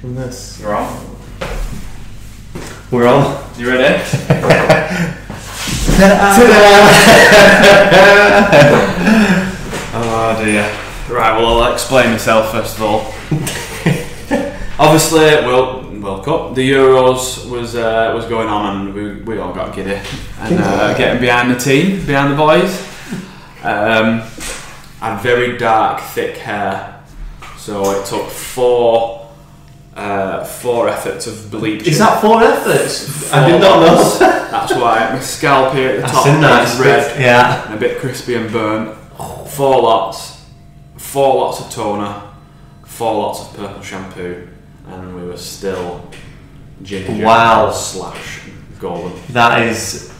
from this. You're on. We're all. You ready? oh dear. Right, well, I'll explain myself first of all. Obviously, well, World Cup, the Euros was uh, was going on, and we, we all got giddy and uh, getting behind the team, behind the boys. Um, I had very dark, thick hair, so it took four uh, four efforts of bleaching. Is that four efforts? I Four did not know. That's why my scalp here at the top is red bit- Yeah. and a bit crispy and burnt. Four lots, four lots of toner, four lots of purple shampoo, and we were still ginger Wow. slash golden. That is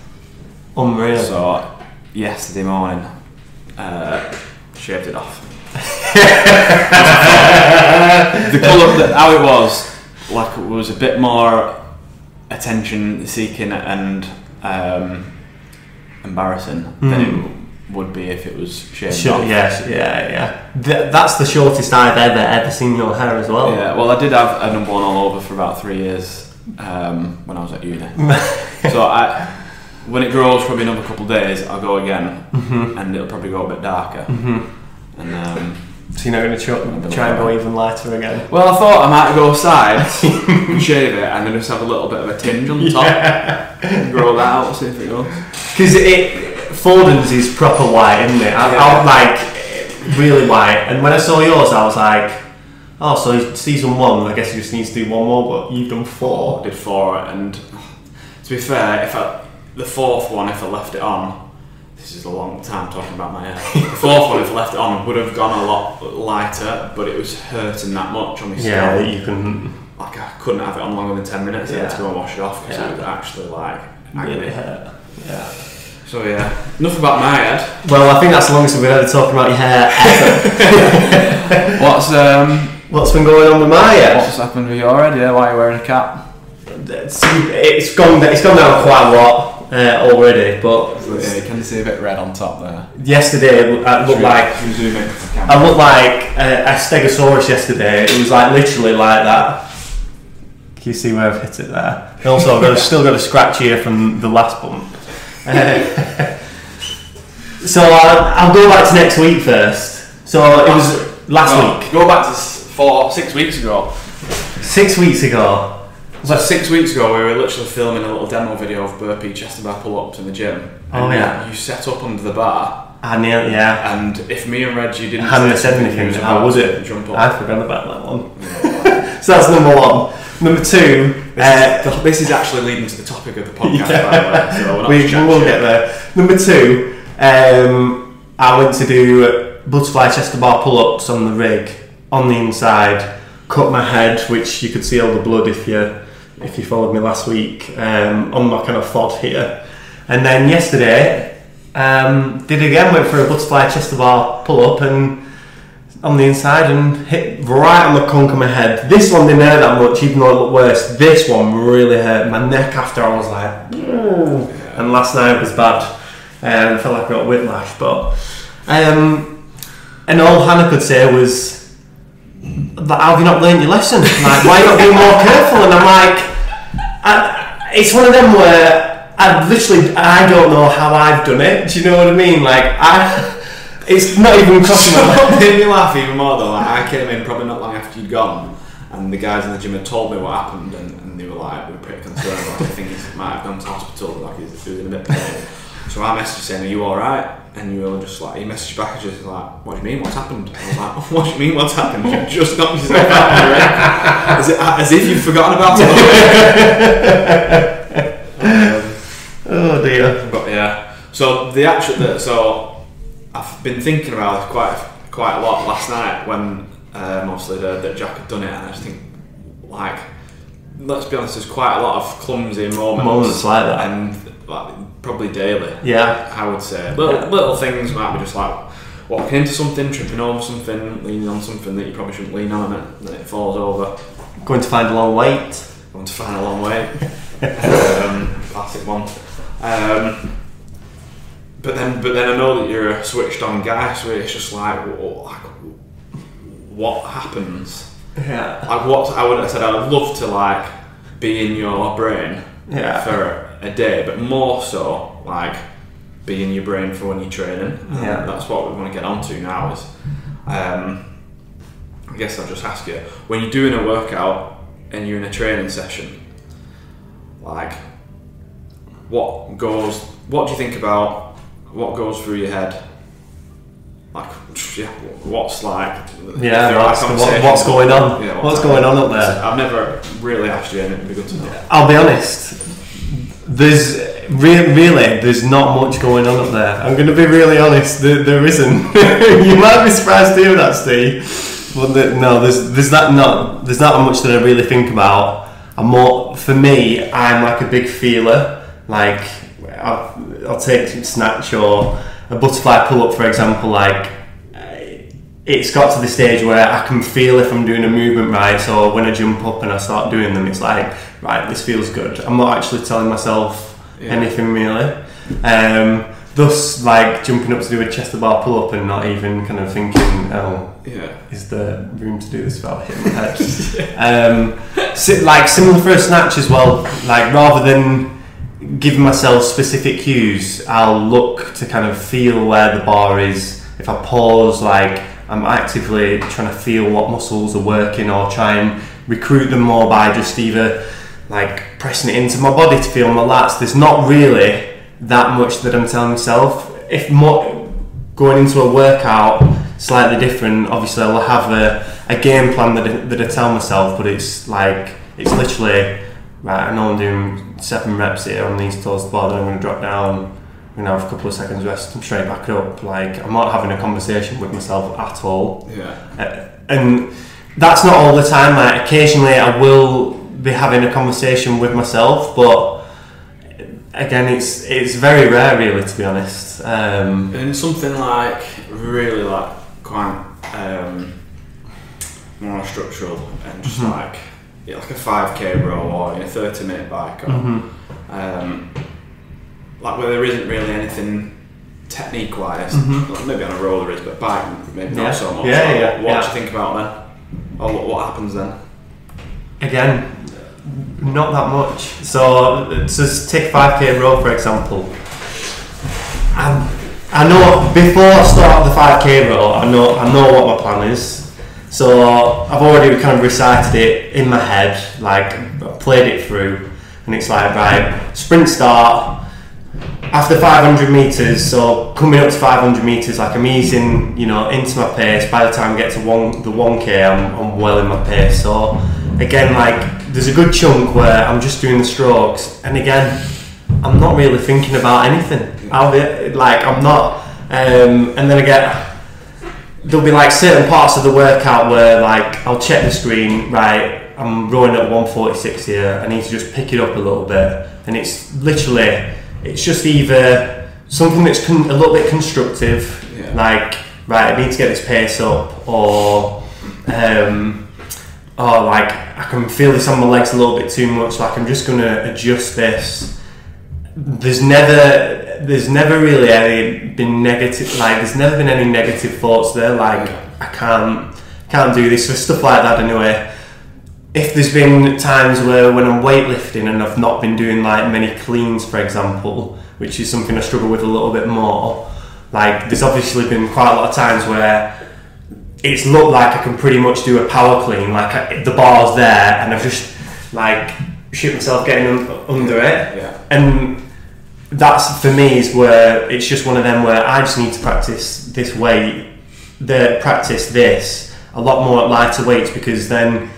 unreal. So yesterday morning, uh, shaved it off. The colour, the, how it was, like it was a bit more attention seeking and um, embarrassing than it would be if it was shaved Sure, off. yes, yeah, yeah. Th- that's the shortest I've ever ever seen your hair as well. Yeah, well, I did have a number one all over for about three years um, when I was at uni. so I, when it grows probably another couple of days, I'll go again, and it'll probably go a bit darker. And um, So you're not going to try, try and go even lighter again. well, I thought I might go sides, shave it, and then just have a little bit of a tinge on the top, and grow that out, see if it goes. Because it, Foden's is proper white, isn't it? I, Yeah. Like really white. And when I saw yours, I was like, oh, so season one, I guess you just need to do one more, but you've done I four. did four, and to be fair, if I, the fourth one, if I left it on, this is a long time talking about my hair. The fourth one, if I left it on, would have gone a lot lighter, but it was hurting that much on my Yeah, scalp. you can Like I couldn't have it on longer than ten minutes. I had to go and wash it off because Yeah. it was actually like agony. really hurt. Yeah. So yeah, enough about my head. Well, I think that's the longest we've ever talked about your hair ever. What's um What's been going on with my hair? what's happened with your head? Yeah, why are you wearing a cap? It's, it's gone. It's gone down quite a lot uh, already. But Yeah, you can see a bit red on top there. yesterday, I looked like you. I looked like a, a Stegosaurus yesterday. It was like literally like that. Can you see where I've hit it there? And also, I've got, still got a scratch here from the last bump. Uh, so I'll, I'll go back to next week first. So it was last Well, week, Go back to four, six weeks ago. six weeks ago. So six weeks ago, we were literally filming a little demo video of burpee chest and bar pull-ups in the gym. Oh, yeah. You set up under the bar, I knew, yeah. and if me and Reggie didn't hadn't said anything. How was it? Jump up. I forgot about that one. so that's number one. Number two. This, uh, is, this is actually leading to the topic of the podcast, Yeah. by the way. So we, we will get there. Number two, um, I went to do butterfly chest to bar pull ups on the rig on the inside, cut my head, which you could see all the blood if you if you followed me last week um, on my kind of fod here. And then yesterday, um, did again, went for a butterfly chest bar pull up and on the inside and hit right on the conch of my head. This one didn't hurt that much, even though it looked worse. This one really hurt. My neck after I was like, and last night was bad. Um, I felt like I got whiplash, but um, and all Hannah could say was, have you not learned your lesson? Like, why not be more careful?" And I'm like, I, "It's one of them where I literally I don't know how I've done it. Do you know what I mean? Like, I." It's not even crossing my mind. Made me laugh even more though, like I came in probably not long after you'd gone, and the guys in the gym had told me what happened, and, and they were like, we were pretty concerned, like, I think he might have gone to hospital, like he's he was in a bit pain. So I messaged saying, are you alright? And you were just like, he messaged back and just like, what do you mean, what's happened? I was like, what do you mean, what's happened? You just knocked yourself out of the ring. As, it, as if you've forgotten about it. um, Oh dear. but yeah, so the actual, the, so I've been thinking about it quite quite a lot last night when um, obviously the, that Jak had done it, and I just think like let's be honest, there's quite a lot of clumsy moments, Moments like that. and like probably daily. Yeah. I would say little Yeah. little things might be just like walking into something, tripping over something, leaning on something that you probably shouldn't lean on, and it, then it falls over. Going to find a long wait. Going to find a long way. um, classic one. Um, but then, but then I know that you're a switched on guy, so it's just like, like what happens Yeah. Like what I would have said, I'd love to like be in your brain Yeah. for a day, but more so like be in your brain for when you're training. Yeah. that's what we want to get onto now. Is um, I guess I'll just ask you when you're doing a workout and you're in a training session, like what goes, what do you think about, what goes through your head? Like, yeah, what's like? Yeah, what's, what, what's going on? Yeah, what's going on up there? I've never really asked you, and it'd be good to know. I'll be honest. There's re- really there's not much going on up there. I'm going to be really honest. There, there isn't. you might be surprised to hear that, Steve. But the, no, there's there's that not there's not much that I really think about. I'm more for me. I'm like a big feeler. Like I'll, I'll take snatch or a butterfly pull up for example. Like it's got to the stage where I can feel if I'm doing a movement right. So when I jump up and I start doing them, it's like, right, this feels good. I'm not actually telling myself Yeah. anything really. Um, thus, like jumping up to do a chest to bar pull up and not even kind of thinking, oh, Yeah. is there room to do this without hitting my head? um, si- like similar for a snatch as well. Like rather than giving myself specific cues, I'll look to kind of feel where the bar is. If I pause, like I'm actively trying to feel what muscles are working, or try and recruit them more by just either like pressing it into my body to feel my lats. There's not really that much that I'm telling myself. If more going into a workout slightly different, obviously I'll have a, a game plan that that I tell myself, but it's like it's literally right. I know I'm doing seven reps here on these toes but I'm going to drop down. Gonna have a couple of seconds rest. I'm straight back up. Like I'm not having a conversation with myself at all. Yeah. Uh, and that's not all the time. Like occasionally, I will be having a conversation with myself, but again, it's it's very rare, really, to be honest. Um, And something like really like quite um, more structural and just Mhm. like yeah, like a five k row or a thirty minute bike or mhm. um, like where there isn't really anything technique wise. Mhm. Maybe on a roller is, but bike maybe Yeah. not so much. Yeah, Like, yeah, what what yeah. do you think about then? Or what, what happens then? Again, not that much. So, just take 5k row for example. I, I know before I start the 5k row, I know I know what my plan is. So I've already kind of recited it in my head, like played it through, and it's like right, sprint start after 500 meters. So coming up to 500 meters, like I'm easing, you know, into my pace. By the time I get to one the 1k, I'm, I'm well in my pace. So again, like there's a good chunk where I'm just doing the strokes, and again, I'm not really thinking about anything. I'll be like I'm not, um, and then get there'll be like certain parts of the workout where like I'll check the screen, right, I'm rowing at 146 here, I need to just pick it up a little bit. And it's literally, it's just either something that's con- a little bit constructive, Yeah. like, right, I need to get this pace up, or, um, or like, I can feel this on my legs a little bit too much, like, I'm just gonna adjust this. There's never, there's never really any been negative, like, there's never been any negative thoughts there, like, I can't, can't do this, so stuff like that anyway if there's been times where when I'm weightlifting and I've not been doing like many cleans, for example, which is something I struggle with a little bit more, like there's obviously been quite a lot of times where it's looked like I can pretty much do a power clean, like I, the bar's there, and I've just like shoot myself getting un- under it, Yeah. and that's for me is where it's just one of them where I just need to practice this weight, the practice this a lot more at lighter weights because then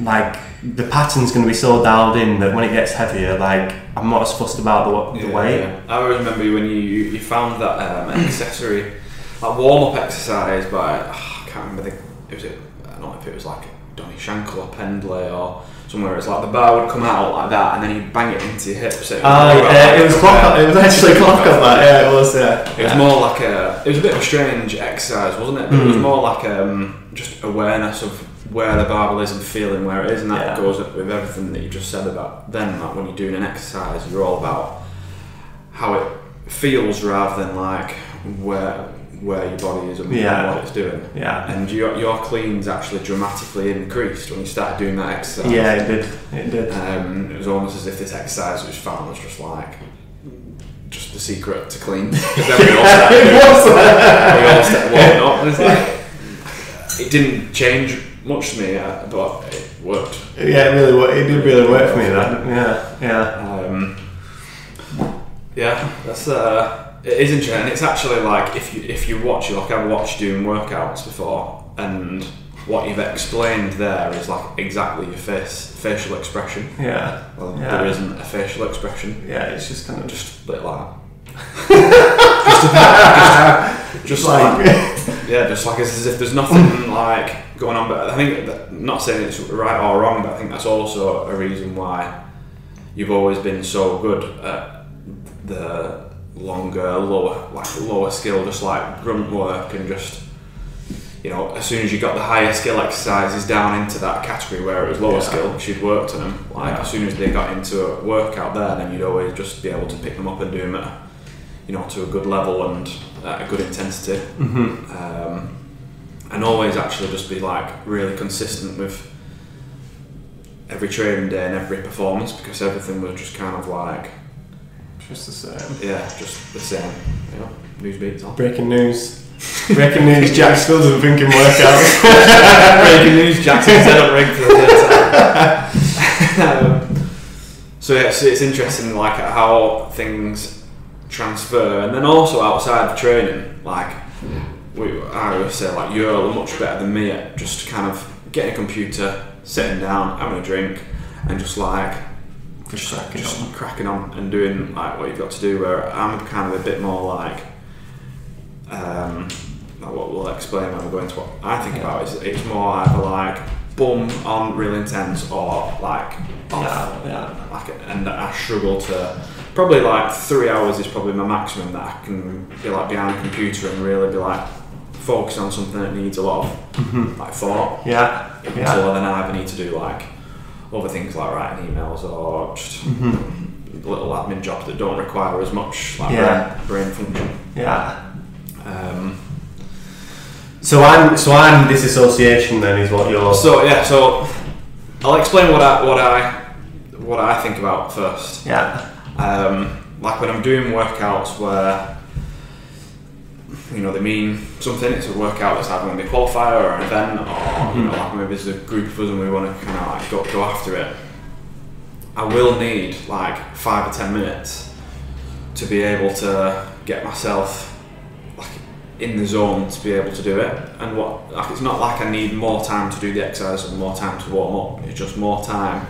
like the pattern's going to be so dialed in that when it gets heavier, like I'm not as fussed about the, the Yeah, weight. yeah. I always remember when you, you, you found that um, accessory, that warm up exercise by, I can't remember the, it was it, I don't know if it was like Donny Shankle or Pendlay or somewhere, it's like the bar would come out like that and then you bang it into your hips. It was, Oh, more yeah, like- it was clock. It was actually Klokov. That yeah, it was. Yeah, It was more like a, it was a bit of a strange exercise, wasn't it? But It was Mm. more like um, just awareness of where the barbell is and feeling where it is, and that Yeah. goes up with everything that you just said about then. Like when you're doing an exercise, you're all about how it feels rather than like where where your body is and Yeah. what it's doing. Yeah. And your, your cleans actually dramatically increased when you started doing that exercise. Yeah, it did. It did. Um, it was almost as if this exercise was found was just like just the secret to clean. Because then we all started doing it. we all started warming up, and it's like it didn't change much to me, uh, but it worked. Yeah, it really. wo- It did really work for me. That. Yeah. Yeah. Um, yeah, that's uh, it is interesting. And it's actually like if you if you watch it, like I've watched doing workouts before, and what you've explained there is like exactly your face facial expression. Yeah. Well, Yeah. there isn't a facial expression. Yeah. It's just kind of Just split like that. just, just like yeah, just like it's as if there's nothing like going on. But I think that, not saying it's right or wrong, but I think that's also a reason why you've always been so good at the longer, lower, like lower skill, just like grunt work and just. You know, as soon as you got the higher skill exercises down into that category where it was lower Yeah. skill, because you'd worked on them. Like Yeah. as soon as they got into a workout there, then you'd always just be able to pick them up and do them at, you know, to a good level and at a good intensity Mhm. um, and always actually just be like really consistent with every training day and every performance because everything was just kind of like Just the same. yeah just the same you know news beats on Breaking news. Breaking news. Jak still doesn't think in workouts. breaking news Jackson set up ring for the third time um, so yeah so it's interesting like how things transfer and then also outside of training like we, I always say like you're much better than me at just kind of getting a computer, sitting down, having a drink, and just like Just cracking just on. cracking on and doing like what you've got to do. Where I'm kind of a bit more like, um, what we'll explain when we go into what I think about is it's more either like boom on real intense or like off Yeah. Yeah. like and I struggle to probably like three hours is probably my maximum that I can be like behind a computer and really be like focus on something that needs a lot of like thought Yeah. Yeah. so then I either need to do like other things like writing emails or just little admin jobs that don't require as much like Yeah. brain, brain function Yeah. um, So I'm so I'm disassociation then is what you're. so yeah so I'll explain what I what I what I think about first yeah. Um, like when I'm doing workouts where you know they mean something, it's a workout that's either going to be a qualifier or an event, or you know, like maybe there's a group of us and we want to kind of like go, go after it. I will need like five or ten minutes to be able to get myself like in the zone to be able to do it. And what like it's not like I need more time to do the exercise and more time to warm up. It's just more time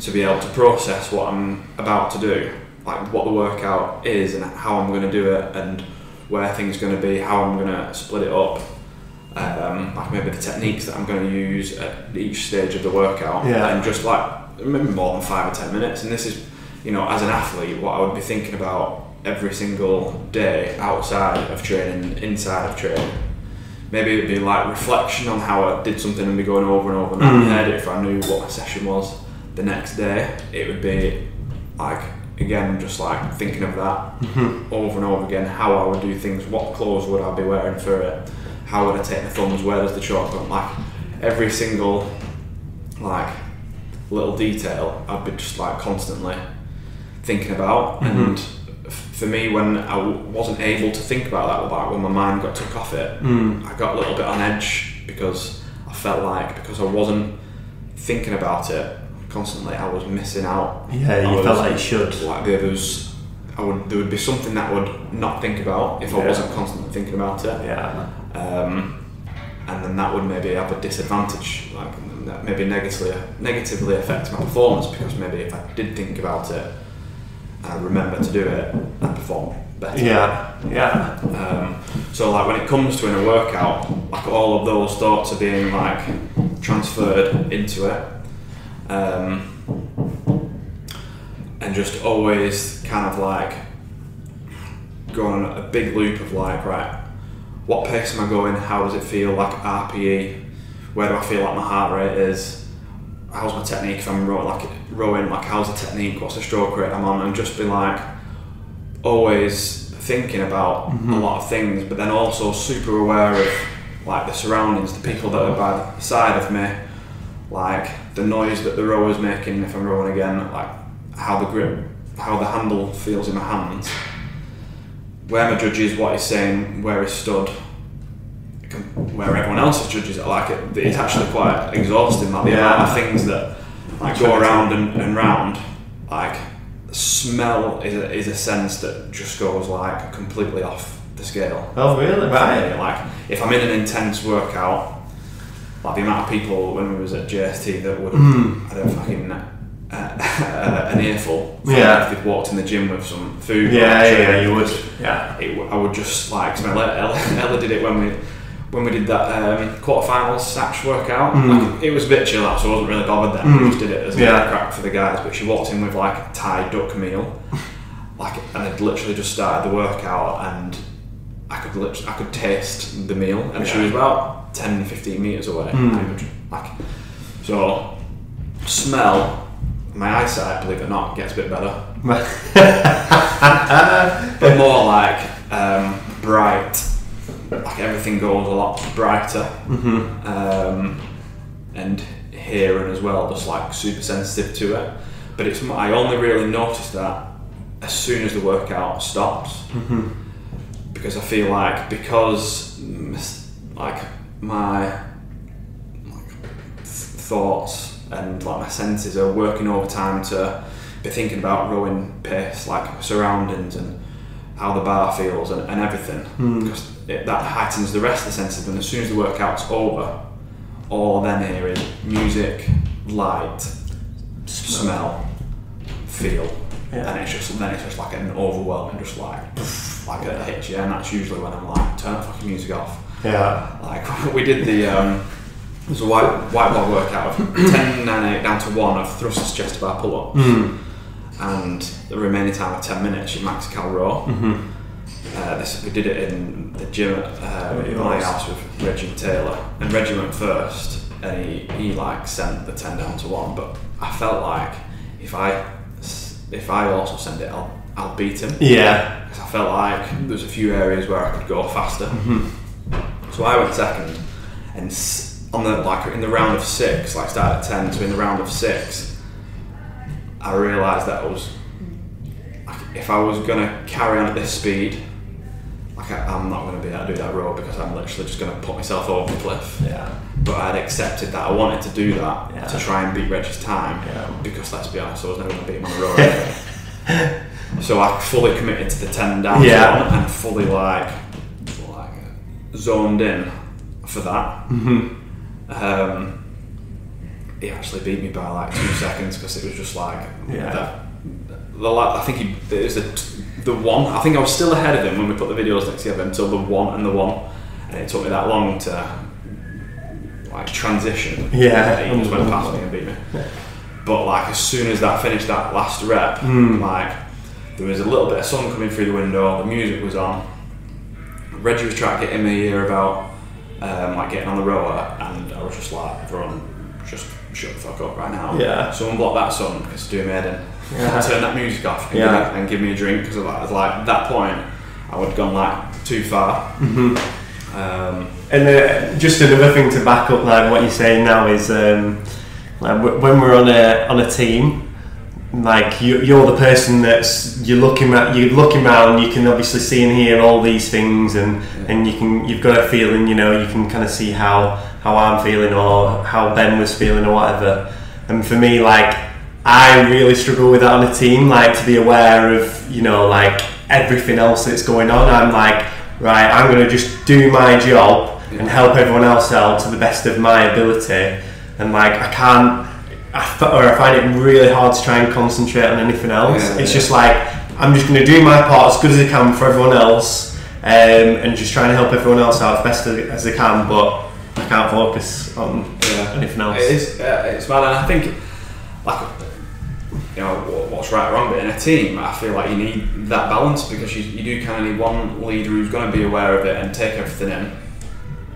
to be able to process what I'm about to do, like what the workout is and how I'm going to do it and where things are going to be, how I'm going to split it up, um, like maybe the techniques that I'm going to use at each stage of the workout, Yeah. and just like maybe more than five or ten minutes. And this is, you know, as an athlete, what I would be thinking about every single day outside of training, inside of training. Maybe it'd be like reflection on how I did something and be going over and over in Mm. my head if I knew what my session was the next day. It would be like again just like thinking of that over and over again, how I would do things, what clothes would I be wearing for it, how would I take the thumbs, where does the chalk go, like every single like little detail I'd be just like constantly thinking about. And f- for me when I w- wasn't able to think about that like when my mind got took off it Mm. I got a little bit on edge because I felt like because I wasn't thinking about it constantly I was missing out Yeah, I you was- felt like you should. like there was I would there would be something that I would not think about if I wasn't constantly thinking about it Yeah. um, and then that would maybe have a disadvantage, like maybe negatively negatively affect my performance because maybe if I did think about it and I remember to do it, I'd perform better. Yeah. Yeah. Um, so like when it comes to in a workout, like all of those thoughts are being like transferred into it, um, and just always kind of like going a big loop of like right, what pace am I going? How does it feel? Like RPE, where do I feel like my heart rate is? How's my technique? If I'm rowing, like rowing, like how's the technique? What's the stroke rate I'm on? And just be like always thinking about a lot of things, but then also super aware of like the surroundings, the people that are by the side of me, like the noise that the rower's making if I'm rowing again, like how the grip, how the handle feels in my hands, where my judge is, what he's saying, where he's stood, where everyone else's judges are. Like it, it's actually quite exhausting. Like the Yeah. amount of things that like go around and, and round. Like smell is a, is a sense that just goes like completely off the scale. Oh, really? Right. Like if I'm in an intense workout, like the amount of people when we was at JST that would Mm. I don't fucking uh, an earful. Yeah. If they'd walked in the gym with some food. Yeah, or yeah, you would. Yeah. it, I would just like it. Ella, Ella did it when we when we did that um, quarterfinals Satch workout. Mm. Like, it was a bit chill out, so I wasn't really bothered then. Mm. We just did it as a Yeah. crack for the guys. But she walked in with like a Thai duck meal, like, and had literally just started the workout, and I could literally, I could taste the meal, and she Yeah. was about 10, 15 meters away. Mm. Would, like, so smell. My eyesight, believe it or not, gets a bit better but more like um, bright. Like everything goes a lot brighter, Mhm. um, and hearing as well, just like super sensitive to it. But it's I only really noticed that as soon as the workout stops, Mhm. because I feel like because mm, like my thoughts and like my senses are working overtime to be thinking about rowing pace, like surroundings and how the bar feels and, and everything. Mm. Because it, that heightens the rest of the senses. And as soon as the workout's over, all then hear is music, light, smell, feel, Yeah. and it's just then it's just like an overwhelming, just like like a hit you, and that's usually when I'm like turn the fucking music off. Yeah. Like we did the um, there's a white white bar workout of 10, 9, 8 down to one of thrusters, chest bar pull ups, Mm. and the remaining time of ten minutes you max cal row. Mhm. Uh, this, we did it in the gym at uh, in my house with Reggie Taylor, and Reggie went first, and he, he like sent the ten down to one. But I felt like if I if I also send it, I'll I'll beat him. Yeah. 'Cause I felt like there's a few areas where I could go faster. Mhm. So I went second, and on the like in the round of six, like started at ten, so in the round of six, I realised that I was if I was gonna carry on at this speed, like I, I'm not gonna be able to do that row because I'm literally just gonna put myself over the cliff. Yeah. But I'd accepted that I wanted to do that Yeah. to try and beat Reggie's time Yeah. because let's be honest, I was never gonna beat him on the row. anyway. so I fully committed to the ten down Yeah. and fully like zoned in for that. Mhm. Um, he actually beat me by like two seconds because it was just like Yeah. the, the I think he it was the, the one. I think I was still ahead of him when we put the videos next together until the one and the one, and it took me that long to like transition. Yeah. he just went past me and beat me. But like as soon as that finished that last rep, Mm. like there was a little bit of sun coming through the window. The music was on. Reggie was trying to get in my ear about um, like getting on the rower, and I was just like, everyone, just shut the fuck up right now. Yeah. Someone block that song because it's doing me in. Yeah. Turn that music off and, Yeah. give, me, and give me a drink because like, like at that point I would have gone like too far. Mhm. Um, And uh, just another thing to back up like what you're saying now is um, like w- when we're on a on a team, like you, you're the person that's you're looking at you're looking around. You can obviously see and hear all these things, and and you can you've got a feeling. You know, you can kind of see how how I'm feeling or how Ben was feeling or whatever. And for me, like I really struggle with that on a team. Like to be aware of you know like everything else that's going on. I'm like right. I'm going to just do my job and help everyone else out to the best of my ability. And like I can't, I f- or I find it really hard to try and concentrate on anything else. Yeah, it's yeah. just like I'm just going to do my part as good as I can for everyone else, um, and just trying to help everyone else out as best as, as I can. But I can't focus on Yeah. anything else. It is. Uh, it's mad, and I think, like, you know, what's right or wrong, but in a team, I feel like you need that balance because you, you do kind of need one leader who's going to be aware of it and take everything in.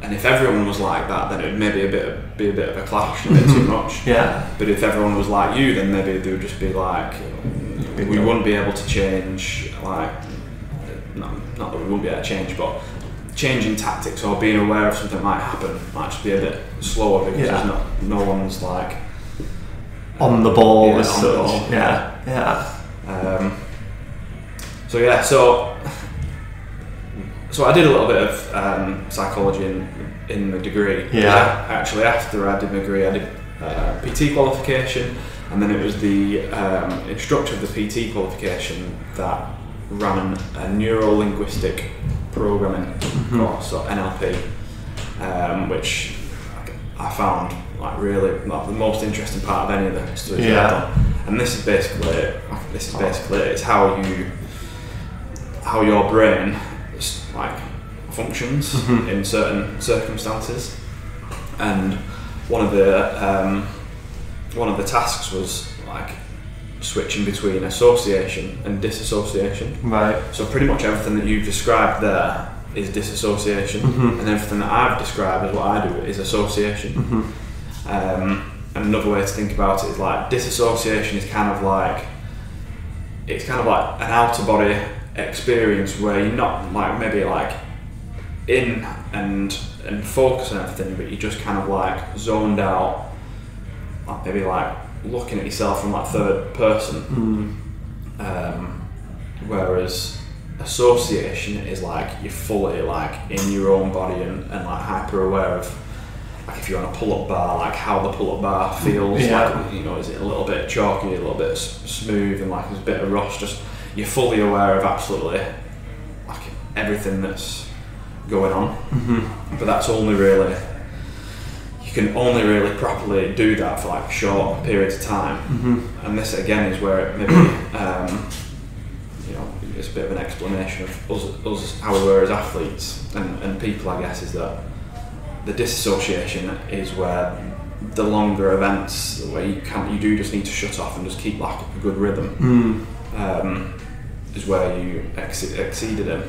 And if everyone was like that, then it would maybe a bit of, be a bit of a clash, a bit too much. Yeah. But if everyone was like you, then maybe they would just be like, we wouldn't be able to change like not, not that we wouldn't be able to change, but changing tactics or being aware of something might happen might just be a bit slower because Yeah. there's not, no one's like On the ball Yeah, as such. ball. Yeah, yeah. Um, so yeah, so so I did a little bit of um, psychology in in the degree. Yeah. Actually, after I did my degree, I did uh, PT qualification, and then it was the um, instructor of the PT qualification that ran a neuro linguistic programming course, or NLP, um, which I found like really like the most interesting part of any of the studies Yeah. I've done. And this is basically it. this is basically it's how you how your brain like functions Mhm. in certain circumstances. And one of the um, one of the tasks was like switching between association and disassociation. Right. So pretty much everything that you've described there is disassociation, Mhm. and everything that I've described as what I do is association. Mhm. Um, and another way to think about it is like disassociation is kind of like it's kind of like an outer body experience where you're not like maybe like in and and focus on everything, but you're just kind of like zoned out, like maybe like looking at yourself from like third person. Mm. Um, whereas association is like you're fully like in your own body and, and like hyper aware of like if you're on a pull-up bar, like how the pull-up bar feels. Yeah. Like you know, is it a little bit chalky, a little bit smooth, and like there's a bit of rust. Just you're fully aware of absolutely like everything that's going on. Mhm. But that's only really you can only really properly do that for like short periods of time Mhm. and this again is where it maybe um, you know it's a bit of an explanation of us, us how we were as athletes and, and people I guess is that the disassociation is where the longer events where you can you do just need to shut off and just keep like a good rhythm Mm. um, is where you exce- exceeded it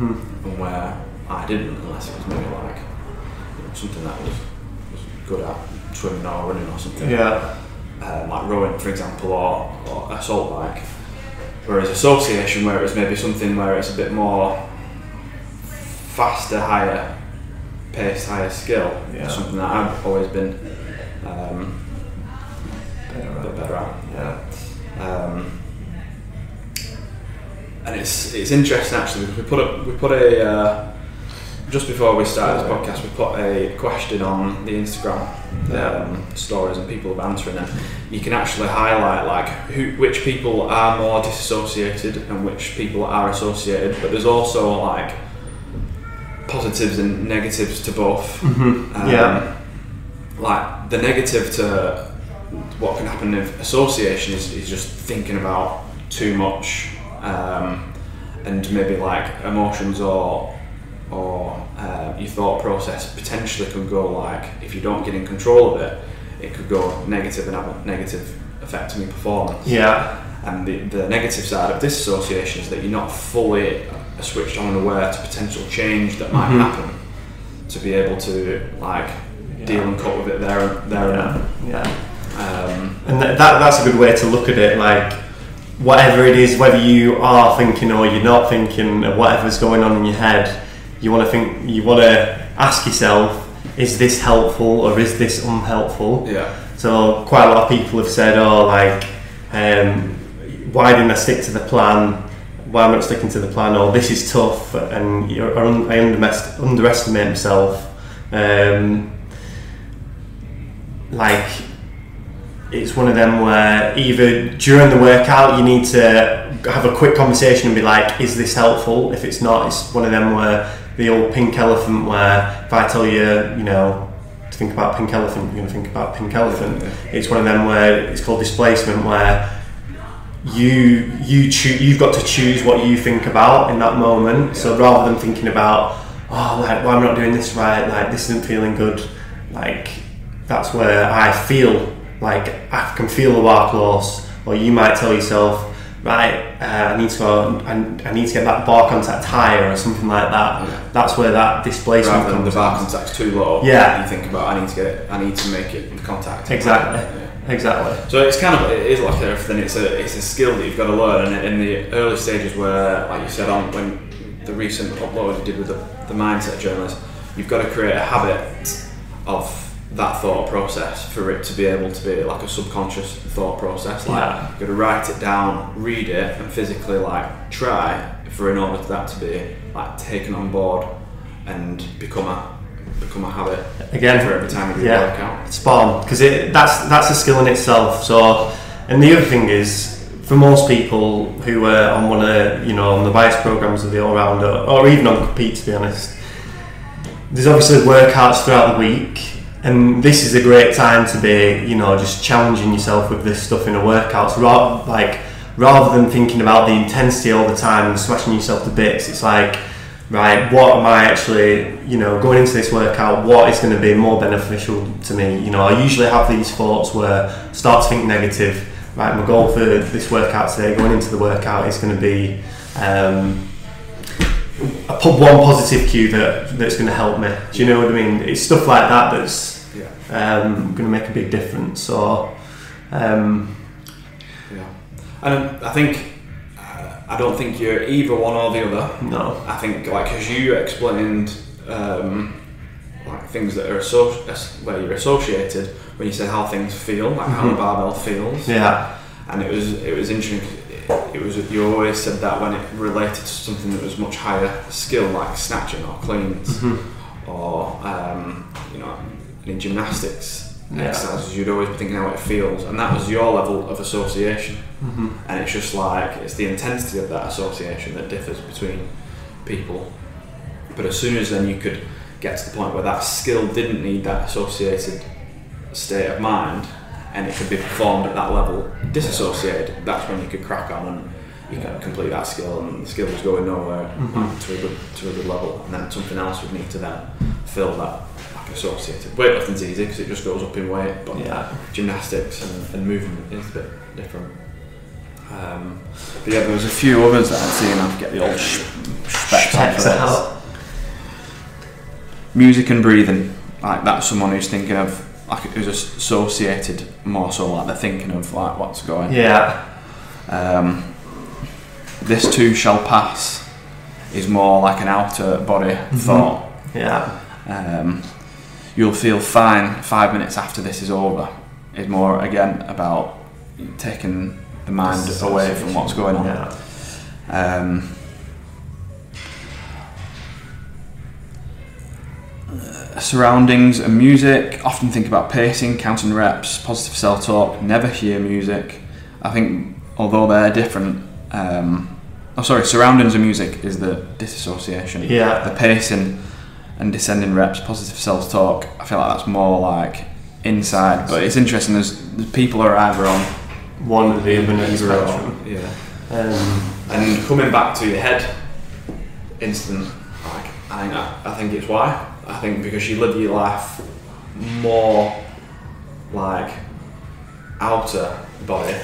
Mhm. and where I didn't unless it was maybe like you know, something that was, was good at swimming or running or something Yeah. um, like rowing, for example, or, or assault bike. Whereas association, where it's maybe something where it's a bit more faster, higher pace, higher skill, Yeah. something that I've always been um, a bit better at. Yeah. Um, and it's it's interesting actually because we put a we put a uh, just before we started this podcast we put a question on the Instagram um, stories and people have answering and you can actually highlight like who which people are more disassociated and which people are associated but there's also like positives and negatives to both Mhm. um, Yeah. Like the negative to what can happen if association is, is just thinking about too much um, and maybe like emotions or or uh, your thought process potentially could go like if you don't get in control of it it could go negative and have a negative effect on your performance Yeah. and the, the negative side of disassociation is that you're not fully switched on and aware to potential change that might Mhm. happen to be able to like deal and cope with it there and there Yeah. Yeah. and then. Um, And th- that, that's a good way to look at it. Like, whatever it is, whether you are thinking or you're not thinking, whatever's going on in your head, you want to think, you want to ask yourself, is this helpful or is this unhelpful? yeah, So, quite a lot of people have said, oh, like, um, why didn't I stick to the plan? Why am I not sticking to the plan? Or this is tough, and you're, un- I underest- underestimate myself. Um, like, it's one of them where either during the workout you need to have a quick conversation and be like, is this helpful? If it's not, it's one of them where the old pink elephant, where if I tell you, you know, to think about pink elephant, you're going to think about pink elephant. It's one of them where it's called displacement, where you you choo- you've got to choose what you think about in that moment. So rather than thinking about, oh, like, why am I not doing this right? Like, this isn't feeling good. Like, that's where I feel like I can feel the bar close. Or you might tell yourself, right, uh, I need to go, I, I need to get that bar contact higher or something like that. Yeah. That's where that displacement rather than the bar contact's too low. Yeah. you think about I need to get it, I need to make it contact. Exactly. Yeah. Exactly. So it's kind of it is like everything. It's a it's a skill that you've got to learn, and in the early stages where, like you said, on when the recent upload you did with the, the mindset journalist, you've got to create a habit of that thought process for it to be able to be like a subconscious thought process. Like Yeah. you've got to write it down, read it, and physically like try for in order for that to be like taken on board and become a become a habit Again, for every time you do yeah. a workout. Spot on, because that's that's a skill in itself. So, and the other thing is, for most people who are on one of you know on the bias programs of the all rounder, or even on compete, to be honest, there's obviously workouts throughout the week, and this is a great time to be you know just challenging yourself with this stuff in a workout. So, ra- like rather than thinking about the intensity all the time and smashing yourself to bits, it's like right, what am I actually, you know, going into this workout, what is going to be more beneficial to me? You know, I usually have these thoughts where I start to think negative. Right, my goal for this workout today, going into the workout, is going to be um, put one positive cue that that's going to help me. Do you know what I mean? It's stuff like that that's. Um, going to make a big difference. So, um, Yeah. And I think uh, I don't think you're either one or the other. no, I think like as you explained um, like things that are associ- where you're associated when you said how things feel, like how the barbell feels, yeah, and it was it was interesting. It, it was you always said that when it related to something that was much higher skill, like snatching or cleans Mhm. or um, you know any gymnastics Yeah. exercises. You'd always be thinking how it feels, and that was your level of association hmm and it's just like it's the intensity of that association that differs between people. But as soon as then you could get to the point where that skill didn't need that associated state of mind, and it could be performed at that level disassociated, that's when you could crack on and you can complete that skill, and the skill was going nowhere Mhm. to a good to a good level, and then something else would need to then fill that associated. Weightlifting's easy because it just goes up in weight, but yeah, gymnastics and, and movement is a bit different. Um, but yeah, there was a few others that I'd seen. I'd get the old sh- specs on for Checks this. out. Music and breathing, like that's someone who's thinking of like who's associated more so like they're thinking of like what's going. Yeah, Um, this too shall pass is more like an outer body thought. yeah, Um, you'll feel fine five minutes after this is over. Is more again about taking the mind away from what's going on. Yeah. Um, uh, surroundings and music. Often think about pacing, counting reps, positive self-talk. Never hear music. I think although they're different. Um, oh, sorry. Surroundings and music is the disassociation. Yeah. The pacing and descending reps, positive self-talk. I feel like that's more like inside. But it's interesting. There's, there's people are either on One of the other end of the either or. spectrum. Yeah. Um, And coming back to your head instant, like I think I, think it's why. I think because you live your life more like outer body,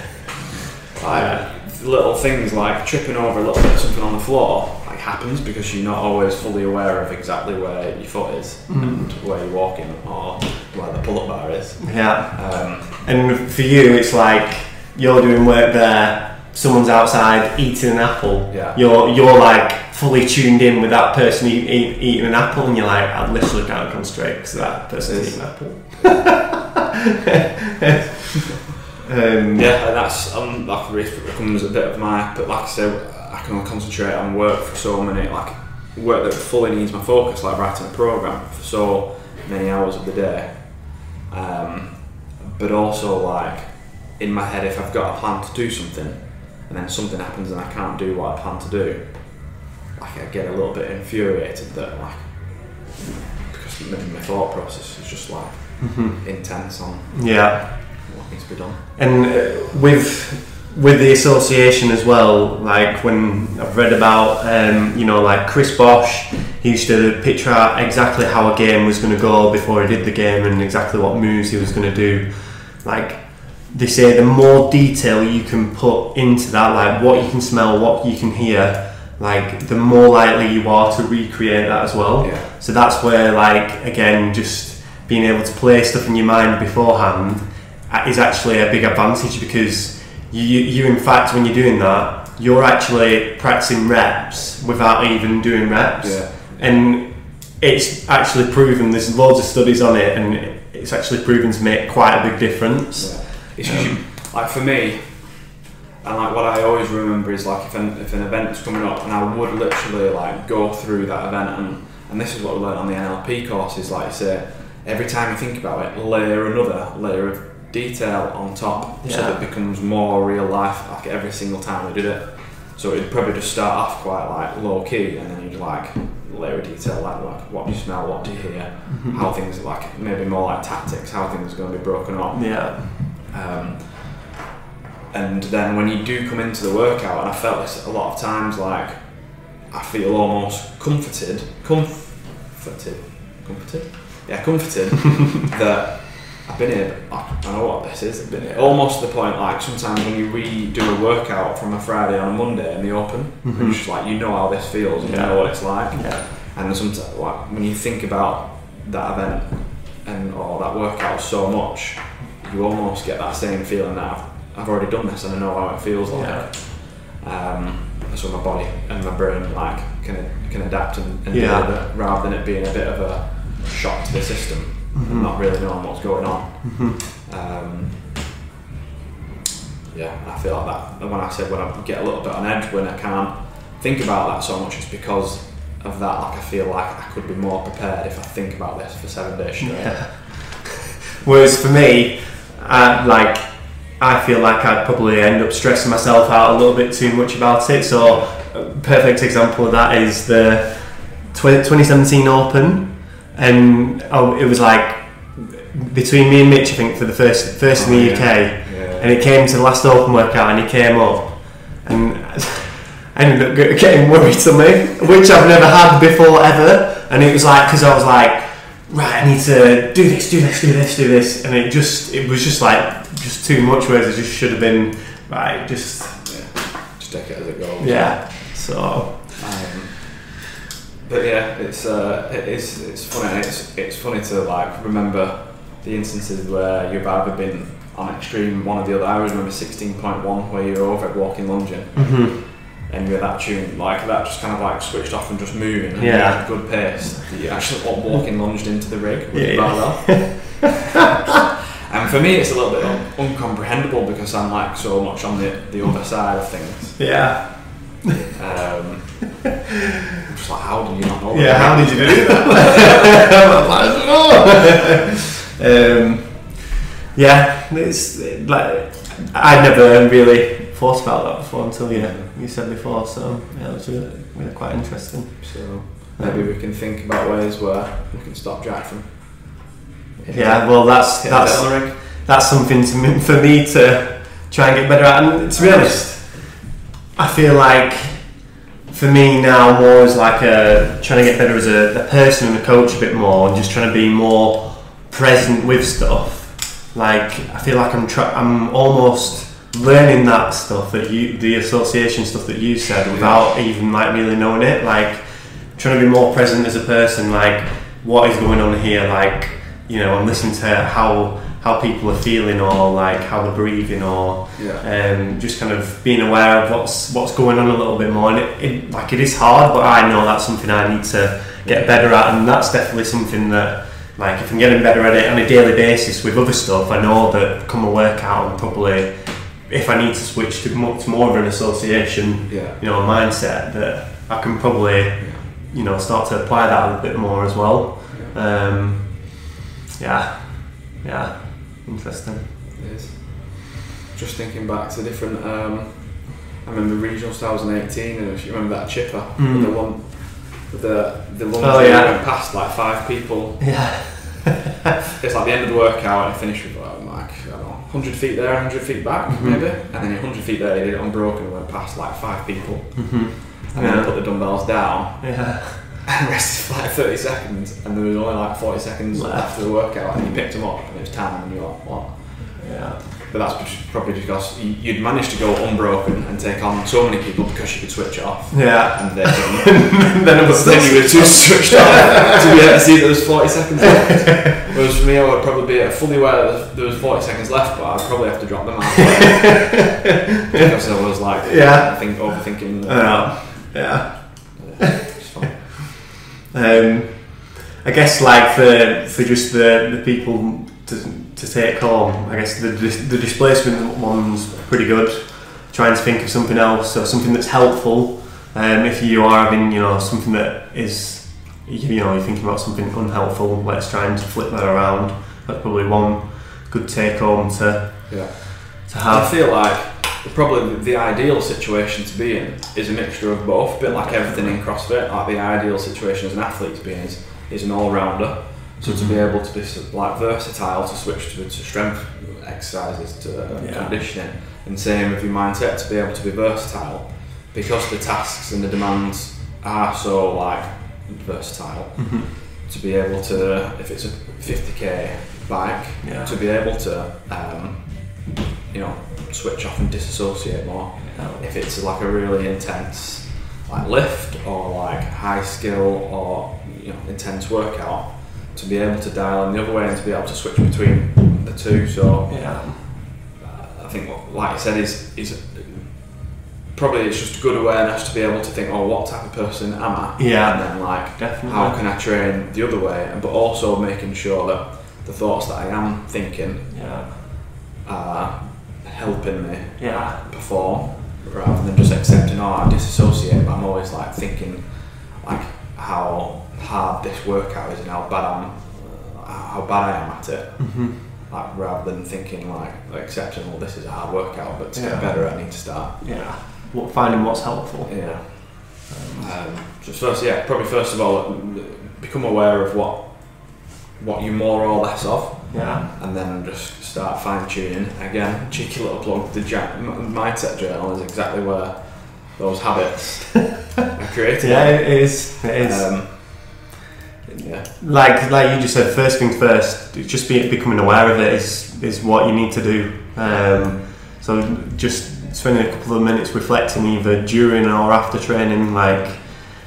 like little things like tripping over a little bit something on the floor, like happens because you're not always fully aware of exactly where your foot is and where you're walking or where the pull-up bar is. yeah. Um, And for you, it's like you're doing work there. Someone's outside eating an apple. Yeah. You're you're like fully tuned in with that person eat, eat, eating an apple, and you're like, I literally can't concentrate because that person's eating an apple. um, Yeah, and that's um, that becomes a bit of my. But like I said, I can only concentrate on work for so many like work that fully needs my focus, like writing a program for so many hours of the day. Um, but also like in my head, if I've got a plan to do something, and then something happens and I can't do what I plan to do, like I get a little bit infuriated that like because maybe my thought process is just like mhm. intense on Yeah. what needs to be done. And uh, with with the association as well, like when I've read about, um, you know, like Chris Bosh, he used to picture out exactly how a game was going to go before he did the game and exactly what moves he was going to do. Like they say, the more detail you can put into that, like what you can smell, what you can hear, like the more likely you are to recreate that as well. Yeah. So that's where, like, again, just being able to play stuff in your mind beforehand uh, is actually a big advantage because you, you in fact, when you're doing that, you're actually practicing reps without even doing reps. Yeah. And it's actually proven, there's loads of studies on it, and it's actually proven to make quite a big difference. Yeah. It's usually um, like for me, and like what I always remember is like if an if an event's coming up, and I would literally like go through that event, and and this is what we learned on the NLP course is like you say, every time you think about it, layer another layer of detail on top, so that it becomes more real life. Like every single time we did it, so it'd probably just start off quite like low key, and then you'd like layer of detail like like what do you smell, what do you hear, how things are like maybe more like tactics, how things are going to be broken up. Yeah. Um, and then when you do come into the workout, and I felt this a lot of times, like I feel almost comforted, comforted, comforted, yeah, comforted that I've been here. I I know what this is. I've been here almost to the point like sometimes when you redo a workout from a Friday on a Monday in the open, Mhm. it's just like you know how this feels, you Yeah. know what it's like. Yeah. And sometimes, like, when you think about that event and or that workout so much, you almost get that same feeling that I've, I've already done this and I know how it feels like. Yeah. Um, so my body and my brain like can can adapt and, and Yeah. deal with it rather than it being a bit of a shock to the system Mhm. and not really knowing what's going on. Mhm. Um, yeah, I feel like that. And when I said when I get a little bit on edge when I can't think about that so much, it's because of that. Like I feel like I could be more prepared if I think about this for seven days straight. Yeah. Whereas for me, I, like I feel like I'd probably end up stressing myself out a little bit too much about it. So, a perfect example of that is the tw- 2017 Open, and oh, it was like between me and Mitch, I think, for the first first in Oh, the yeah. UK, Yeah. and it came to the last Open workout, and he came up, and I ended up getting worried to me, which I've never had before ever, and it was like because I was like right, I need to do this, do this, do this, do this, and it just, it was just like, just too much. Whereas it just should have been, right, just, yeah. Just take it as it goes. yeah. So, but yeah, it's uh, it is it's funny. It's it's funny to like remember the instances where you've either been on extreme one or the other. I always remember sixteen point one where you're over at walking lunging mhm. and you're that tune like that just kind of like switched off and just moving and Yeah. at a good pace. You actually wa- walking lunged into the rig with Yeah, barbell. and for me, it's a little bit un- uncomprehendable because I'm like so much on the the other side of things. yeah, Um, I'm just like, how did you not know? yeah. that? How did you do that? I don't know. um, yeah, it's like I never really thought about that before until you you said before. So yeah, it was really, really quite interesting. So maybe we can think about ways where we can stop Jak from. Yeah, well, that's that's it on the ring. that's something to me, for me to try and get better at. And to be honest, I feel like for me now more is like a trying to get better as a, a person and a coach a bit more, and just trying to be more present with stuff. Like I feel like I'm try- I'm almost learning that stuff that you the association stuff that you said without even like really knowing it. Like trying to be more present as a person. Like what is going on here? Like you know, I'm listening to how how people are feeling or like how they're breathing or Yeah. um, just kind of being aware of what's what's going on a little bit more. And it, it like it is hard, but I know that's something I need to get better at, and that's definitely something that like if I'm getting better at it on a daily basis with other stuff, I know that come a workout, I'm probably if I need to switch to more, to more of an association, Yeah. you know, mindset that I can probably you know start to apply that a bit more as well. Um, yeah, yeah, interesting. It is. Just thinking back to different. Um, I remember regional 2018, and if you remember that chipper Mm. the one, the the lunge Oh, yeah. went past like five people. Yeah, It's like the end of the workout, and I finished with like, like I don't know, 100 feet there, 100 feet back, Mhm. maybe, and then 100 feet there, you did it unbroken, and went past like five people, hmm and then Yeah. put the dumbbells down, yeah, and rested for like 30 seconds, and there was only like 40 seconds Left. after the workout, and you picked them up, and it was time, and you're like, what? yeah. but that's probably because you- you'd managed to go unbroken and take on so many people because you could switch off. Yeah. And couldn't. then it was then you were too switched off to be able to see that there was 40 seconds left. Whereas for me, I would probably be fully aware that there was 40 seconds left, but I'd probably have to drop them out. because I was like, Yeah. I think overthinking. Yeah. Yeah. Um, I guess like for for just the, the people to, to take home, I guess the the displacement one's pretty good. Trying to think of something else or something that's helpful. Um, if you are having you know something that is you know you're thinking about something unhelpful, let's try and flip that around. That's probably one good take home to Yeah. to have. I feel like probably the ideal situation to be in is a mixture of both. A bit like everything in CrossFit, like the ideal situation as an athlete to be in is, is an all-rounder. So to be able to be like versatile, to switch to, to strength exercises, to uh, Yeah. conditioning, and same with your mindset to be able to be versatile, because the tasks and the demands are so like versatile. Mhm. To be able to, if it's a 50k bike, Yeah. to be able to, um, you know, switch off and disassociate more. If it's like a really intense like lift or like high skill or you know intense workout, to be able to dial in the other way and to be able to switch between the two. So Yeah. Um, I think, what, like I said, is is probably it's just good awareness to be able to think, oh, what type of person am I? Yeah. And then like Definitely. how can I train the other way, and but also making sure that the thoughts that I am thinking Yeah. are helping me Yeah. perform rather than just accepting oh I disassociate but I'm always like thinking like how hard this workout is and how bad I'm uh, how bad I am at it hmm like rather than thinking like accepting well this is a hard workout but to Yeah. get better I need to start Yeah. What finding what's helpful. yeah um, just first yeah probably first of all become aware of what what you're more or less of Yeah. and then just start fine tuning. Again, cheeky little plug. The ja- M- mindset journal is exactly where those habits are created. Yeah, it is. It is. Um, yeah. like like you just said, first things first. Just be becoming aware of it is is what you need to do. Um, so just spending a couple of minutes reflecting, either during or after training, like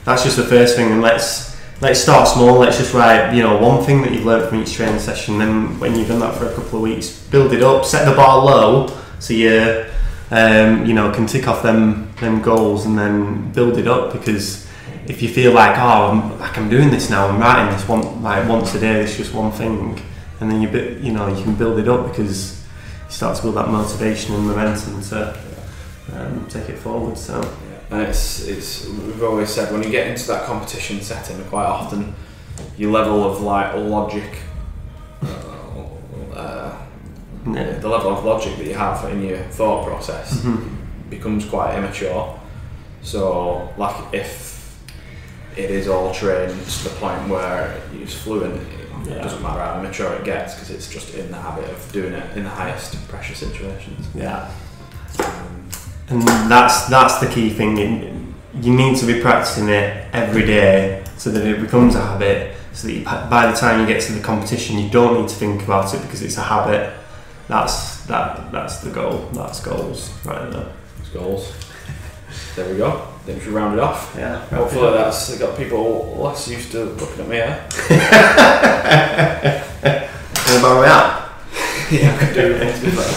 that's just the first thing. And let's let's start small. Let's just write, you know, one thing that you've learned from each training session. Then when you've done that for a couple of weeks, build it up. Set the bar low so you um, you know can tick off them them goals and then build it up because if you feel like oh I'm, like I'm doing this now I'm writing this one like once a day it's just one thing and then you bit you know you can build it up because you start to build that motivation and momentum to um, take it forward so And it's it's we've always said when you get into that competition setting, quite often your level of like logic. Uh, uh, yeah the level of logic that you have in your thought process Mhm. becomes quite immature. So, like, if it is all trained to the point where it's fluent, it Yeah. doesn't matter how immature it gets because it's just in the habit of doing it in the highest pressure situations. yeah and that's that's the key thing You- you need to be practicing it every day so that it becomes a habit so that you, by the time you get to the competition you don't need to think about it because it's a habit that's that that's the goal that's goals right there it's goals. There we go. Then we should round it off. yeah Hopefully, that's got people less used to looking at me. Eh? What about we out? yeah, I could do it. to be fair.